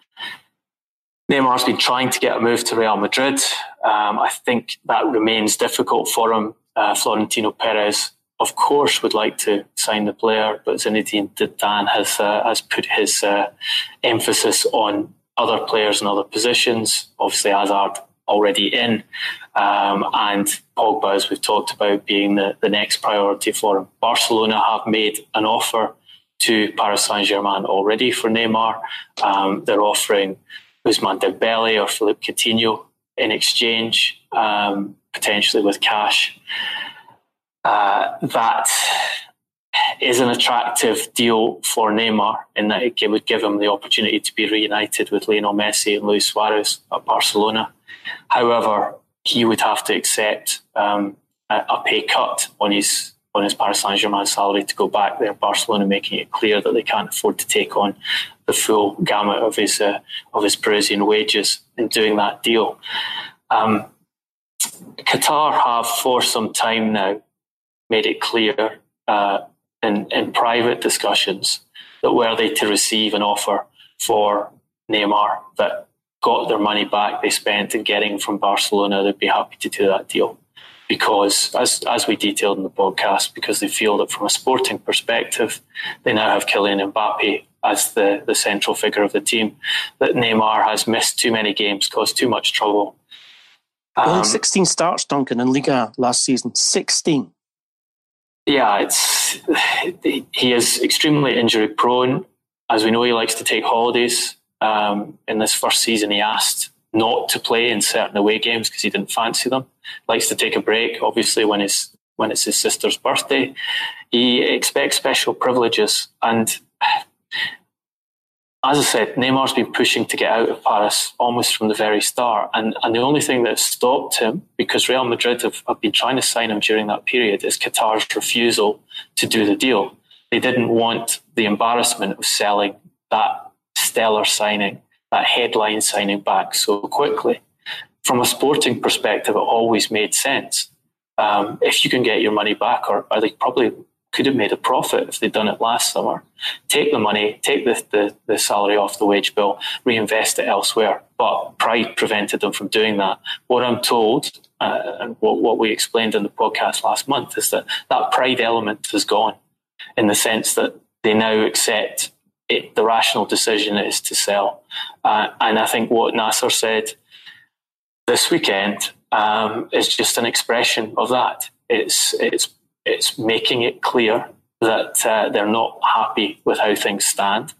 Neymar's been trying to get a move to Real Madrid. Um, I think that remains difficult for him. Uh, Florentino Perez of course, would like to sign the player, but Zinedine Zidane has uh, has put his uh, emphasis on other players and other positions. Obviously, Hazard already in, um, and Pogba, as we've talked about, being the, the next priority for him. Barcelona have made an offer to Paris Saint Germain already for Neymar. Um, they're offering Ousmane Dembele or Philippe Coutinho in exchange, um, potentially with cash uh, that is an attractive deal for Neymar in that it would give him the opportunity to be reunited with Lionel Messi and Luis Suarez at Barcelona. However, he would have to accept um, a, a, pay cut on his on his Paris Saint Germain salary to go back there. Barcelona making it clear that they can't afford to take on the full gamut of his uh, of his Parisian wages in doing that deal. Um, Qatar have for some time now made it clear uh, in, in private discussions that were they to receive an offer for Neymar that got their money back they spent in getting from Barcelona, they'd be happy to do that deal. Because, as, as we detailed in the podcast, because they feel that from a sporting perspective, they now have Kylian Mbappe as the, the central figure of the team, that Neymar has missed too many games, caused too much trouble. Um, Only 16 starts, Duncan, in Liga last season. 16 yeah, it's he is extremely injury prone. As we know, he likes to take holidays. Um, in this first season, he asked not to play in certain away games because he didn't fancy them. Likes to take a break, obviously, when it's when it's his sister's birthday. He expects special privileges, and as I said, Neymar's been pushing to get out of Paris almost from the very start. And, and the only thing that stopped him, because Real Madrid have, have been trying to sign him during that period, is Qatar's refusal to do the deal. They didn't want the embarrassment of selling that stellar signing, that headline signing back so quickly. From a sporting perspective, it always made sense. Um, if you can get your money back, or, or they probably could have made a profit if they'd done it last summer. Take the money, take the, the, the, salary off the wage bill, reinvest it elsewhere. But pride prevented them from doing that. What I'm told, uh, and what, what we explained in the podcast last month, is that that pride element has gone in the sense that they now accept it, the rational decision is to sell. Uh, and I think what Nasser said this weekend um, is just an expression of that. It's, it's it's making it clear that uh, they're not happy with how things stand.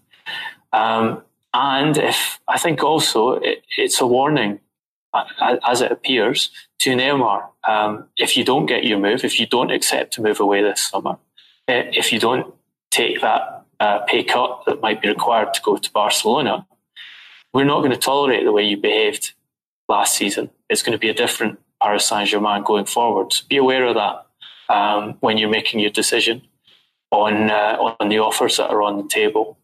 Um, and if I think also it, it's a warning, as it appears, to Neymar, um, if you don't get your move, if you don't accept to move away this summer, eh, if you don't take that uh, pay cut that might be required to go to Barcelona, we're not going to tolerate the way you behaved last season. It's going to be a different Paris Saint Germain going forward. So be aware of that um, when you're making your decision on uh, on the offers that are on the table.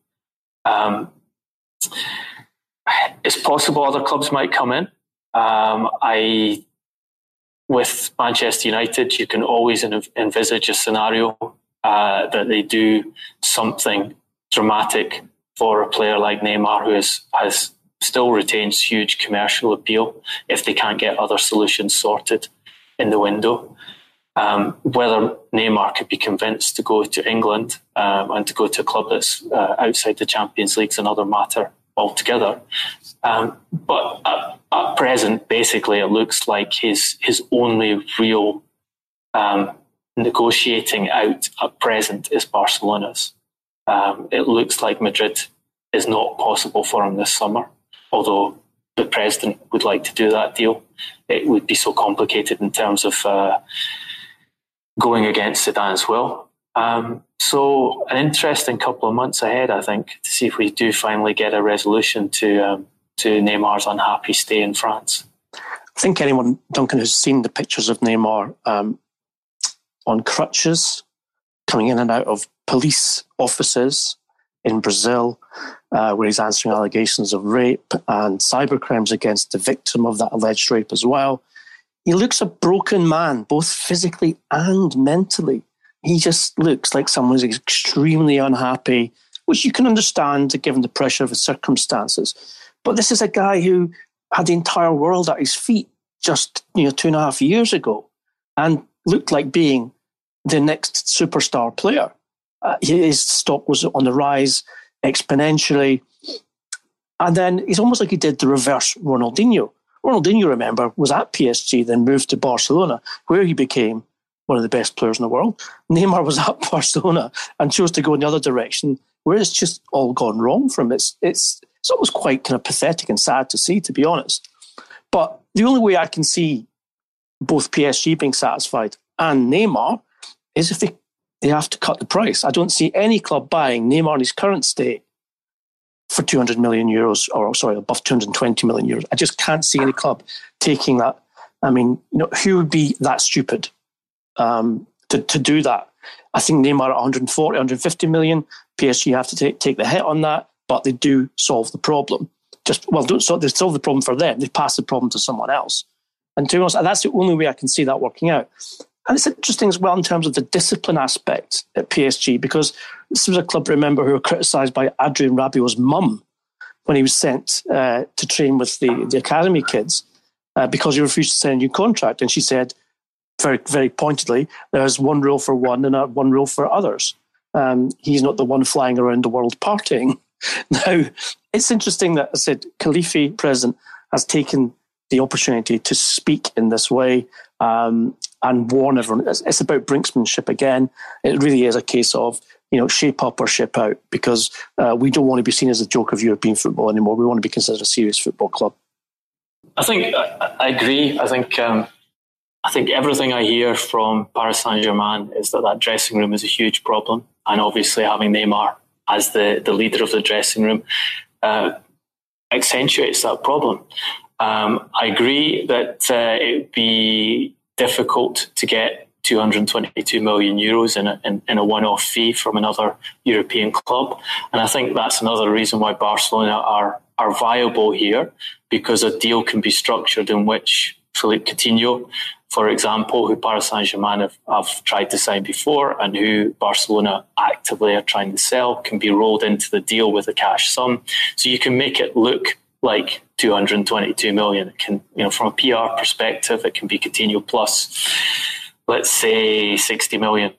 Um, it's possible other clubs might come in. Um, I, with Manchester United, you can always envisage a scenario uh, that they do something dramatic for a player like Neymar, who is, has still retains huge commercial appeal if they can't get other solutions sorted in the window. Um, whether Neymar could be convinced to go to England um, and to go to a club that's uh, outside the Champions League is another matter altogether. Um, but at, at, present, basically, it looks like his his only real um, negotiating out at present is Barcelona's. Um, it looks like Madrid is not possible for him this summer although the president would like to do that deal, it would be so complicated in terms of uh, going against Zidane's will. Um, so, an interesting couple of months ahead, I think, to see if we do finally get a resolution to um, to Neymar's unhappy stay in France. I think anyone, Duncan, who's seen the pictures of Neymar um, on crutches, coming in and out of police offices in Brazil, uh, where he's answering allegations of rape and cyber crimes against the victim of that alleged rape as well. He looks a broken man, both physically and mentally. He just looks like someone who's extremely unhappy, which you can understand given the pressure of his circumstances. But this is a guy who had the entire world at his feet just you know two and a half years ago, and looked like being the next superstar player. Uh, his stock was on the rise exponentially. And then he's almost like he did the reverse Ronaldinho. Ronaldinho, remember, was at PSG, then moved to Barcelona, where he became one of the best players in the world. Neymar was <laughs> at Barcelona and chose to go in the other direction, where it's just all gone wrong for him. It's, it's, it's almost quite kind of pathetic and sad to see, to be honest. But the only way I can see both PSG being satisfied and Neymar is if they they have to cut the price. I don't see any club buying Neymar in his current state for 200 million euros, or sorry, above 220 million euros. I just can't see any club taking that. I mean, you know, who would be that stupid um, to, to do that? I think Neymar at 140, 150 million, PSG have to take, take the hit on that, but they do solve the problem. Just, well, don't solve, they solve the problem for them. They pass the problem to someone else. And to be honest, that's the only way I can see that working out. And it's interesting as well in terms of the discipline aspect at PSG, because this was a club, remember, who were criticised by Adrien Rabiot's mum when he was sent uh, to train with the, the academy kids uh, because he refused to sign a new contract. And she said, very, very pointedly, there's one rule for one and one rule for others. Um, he's not the one flying around the world partying. <laughs> now, it's interesting that I said Khelaifi, president, has taken the opportunity to speak in this way um, and warn everyone. It's, it's, about brinksmanship again. It really is a case of you know shape up or ship out because uh, we don't want to be seen as a joke of European football anymore. We want to be considered a serious football club. I think I, I agree. I think um, I think everything I hear from Paris Saint Germain is that that dressing room is a huge problem, and obviously having Neymar as the the leader of the dressing room. Uh, accentuates that problem. Um, I agree that uh, it would be difficult to get 222 million euros in a, in, in a one-off fee from another European club, and I think that's another reason why Barcelona are are viable here because a deal can be structured in which Philippe Coutinho, for example, who Paris Saint-Germain have, have tried to sign before and who Barcelona actively are trying to sell, can be rolled into the deal with a cash sum. So you can make it look like 222 million. It can, you know, from a PR perspective, it can be Coutinho plus, let's say, 60 million.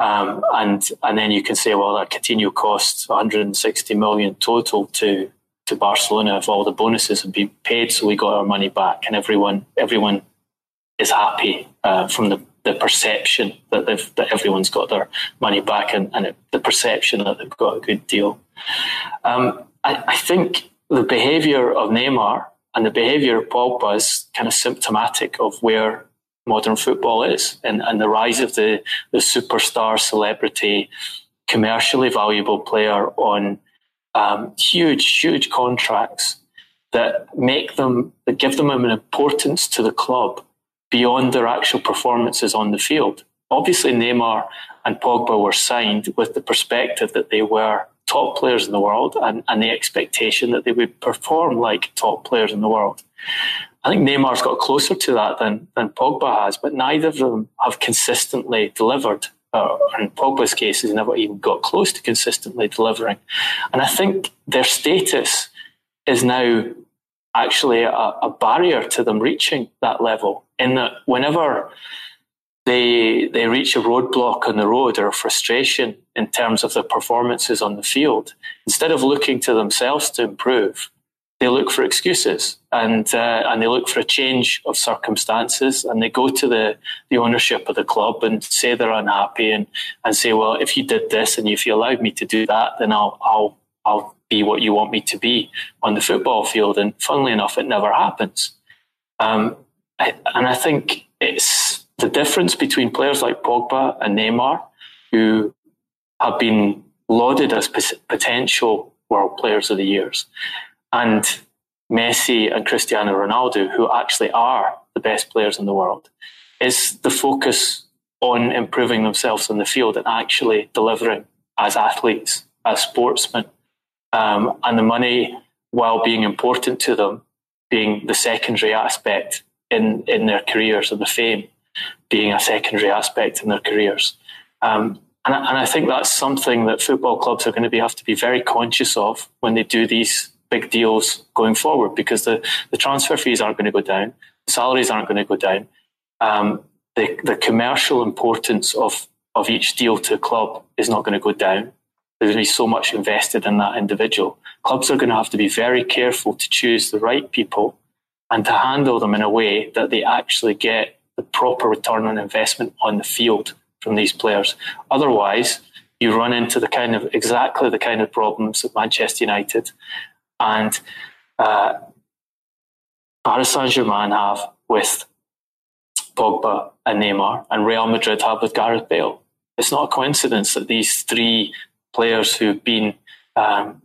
Um, and and then you can say, well, that Coutinho costs 160 million total to to Barcelona if all the bonuses have been paid, so we got our money back, and everyone everyone is happy uh, from the, the perception that they've that everyone's got their money back, and, and it, the perception that they've got a good deal. Um, I, I think the behaviour of Neymar And the behaviour of Pogba is kind of symptomatic of where modern football is and, and the rise of the, the superstar celebrity, commercially valuable player on um, huge, huge contracts that make them, that give them an importance to the club beyond their actual performances on the field. Obviously, Neymar and Pogba were signed with the perspective that they were top players in the world and, and the expectation that they would perform like top players in the world. I think Neymar's got closer to that than, than Pogba has, but neither of them have consistently delivered. Uh, in Pogba's case, he's never even got close to consistently delivering. And I think their status is now actually a, a barrier to them reaching that level. In that, whenever they they reach a roadblock on the road or a frustration in terms of their performances on the field, instead of looking to themselves to improve, they look for excuses and uh, and they look for a change of circumstances and they go to the, the ownership of the club and say they're unhappy and, and say, well, if you did this and if you allowed me to do that, then I'll I'll I'll be what you want me to be on the football field. And funnily enough, it never happens. Um, and I think it's the difference between players like Pogba and Neymar, who have been lauded as potential world players of the years and Messi and Cristiano Ronaldo, who actually are the best players in the world, is the focus on improving themselves on the field and actually delivering as athletes, as sportsmen. Um, and the money, while being important to them, being the secondary aspect in, in their careers and the fame being a secondary aspect in their careers. Um, and, and I think that's something that football clubs are going to be, have to be very conscious of when they do these big deals going forward because the, the transfer fees aren't going to go down, salaries aren't going to go down. Um, the, the commercial importance of, of each deal to a club is not going to go down. There's going to be so much invested in that individual. Clubs are going to have to be very careful to choose the right people and to handle them in a way that they actually get the proper return on investment on the field from these players. Otherwise, you run into the kind of exactly the kind of problems that Manchester United and uh, Paris Saint Germain have with Pogba and Neymar, and Real Madrid have with Gareth Bale. It's not a coincidence that these three players who've been um,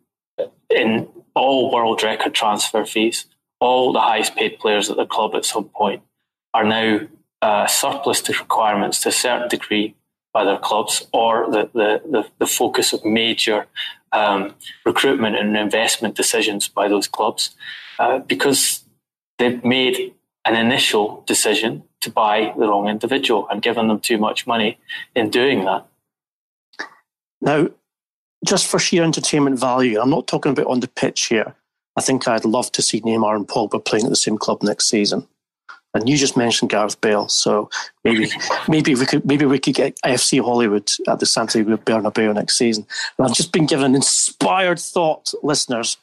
in all world record transfer fees, all the highest paid players at the club at some point, are now uh, surplus to requirements to a certain degree by their clubs or the, the, the, the focus of major um, recruitment and investment decisions by those clubs uh, because they've made an initial decision to buy the wrong individual and given them too much money in doing that. Now, just for sheer entertainment value, I'm not talking about on the pitch here. I think I'd love to see Neymar and Pogba playing at the same club next season. And you just mentioned Gareth Bale, so maybe <laughs> maybe we could maybe we could get FC Hollywood at the Santiago Bernabeu next season. And I've just been given an inspired thought, listeners.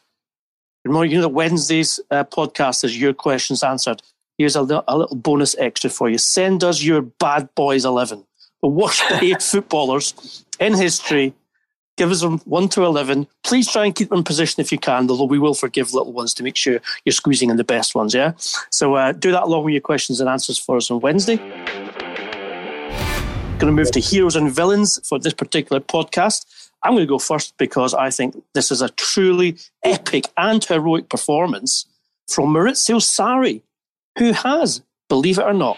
Remember, you know the Wednesdays uh, podcast is your questions answered. Here's a, a little bonus extra for you. Send us your bad boys eleven, the worst <laughs> paid footballers in history Give us them 1 to 11. Please try and keep them in position if you can, although we will forgive little ones to make sure you're squeezing in the best ones, yeah? So uh, do that along with your questions and answers for us on Wednesday. Going to move to heroes and villains for this particular podcast. I'm going to go first because I think this is a truly epic and heroic performance from Maurizio Sarri, who has, believe it or not,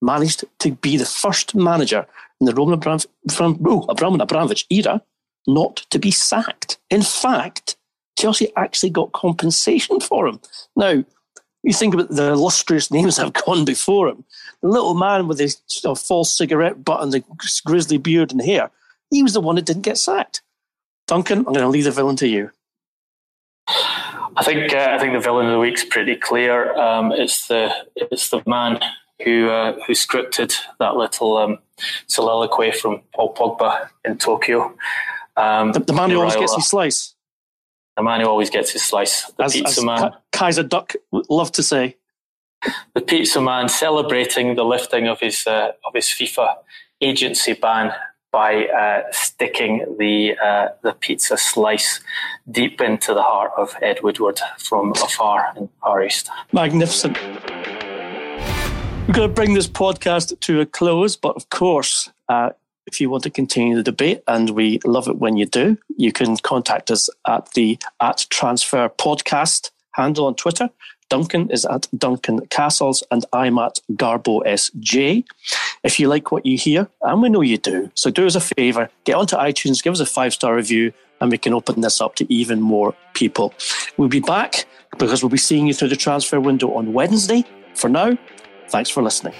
managed to be the first manager in the Roman Abramovich era not to be sacked. In fact, Chelsea actually got compensation for him. Now, you think about the illustrious <laughs> names that have gone before him. The little man with his you know, false cigarette butt and the grizzly beard and hair, he was the one that didn't get sacked. Duncan, I'm going to leave the villain to you. I think uh, I think the villain of the week's pretty clear. Um, it's the it's the man who uh, who scripted that little um, soliloquy from Paul Pogba in Tokyo. Um, the, the, man who always gets his slice. The man who always gets his slice. The as, pizza as man. Kaiser Duck love to say. The pizza man celebrating the lifting of his uh, of his FIFA agency ban by uh, sticking the uh, the pizza slice deep into the heart of Ed Woodward from afar in Far East. Magnificent. We're going to bring this podcast to a close, but of course, uh, if you want to continue the debate, and we love it when you do, you can contact us at the at Transfer Podcast handle on Twitter. Duncan is at Duncan Castles, and I'm at Garbo SJ. If you like what you hear, and we know you do, so do us a favour, get onto iTunes, give us a five star review, and we can open this up to even more people. We'll be back because we'll be seeing you through the transfer window on Wednesday. For now, thanks for listening.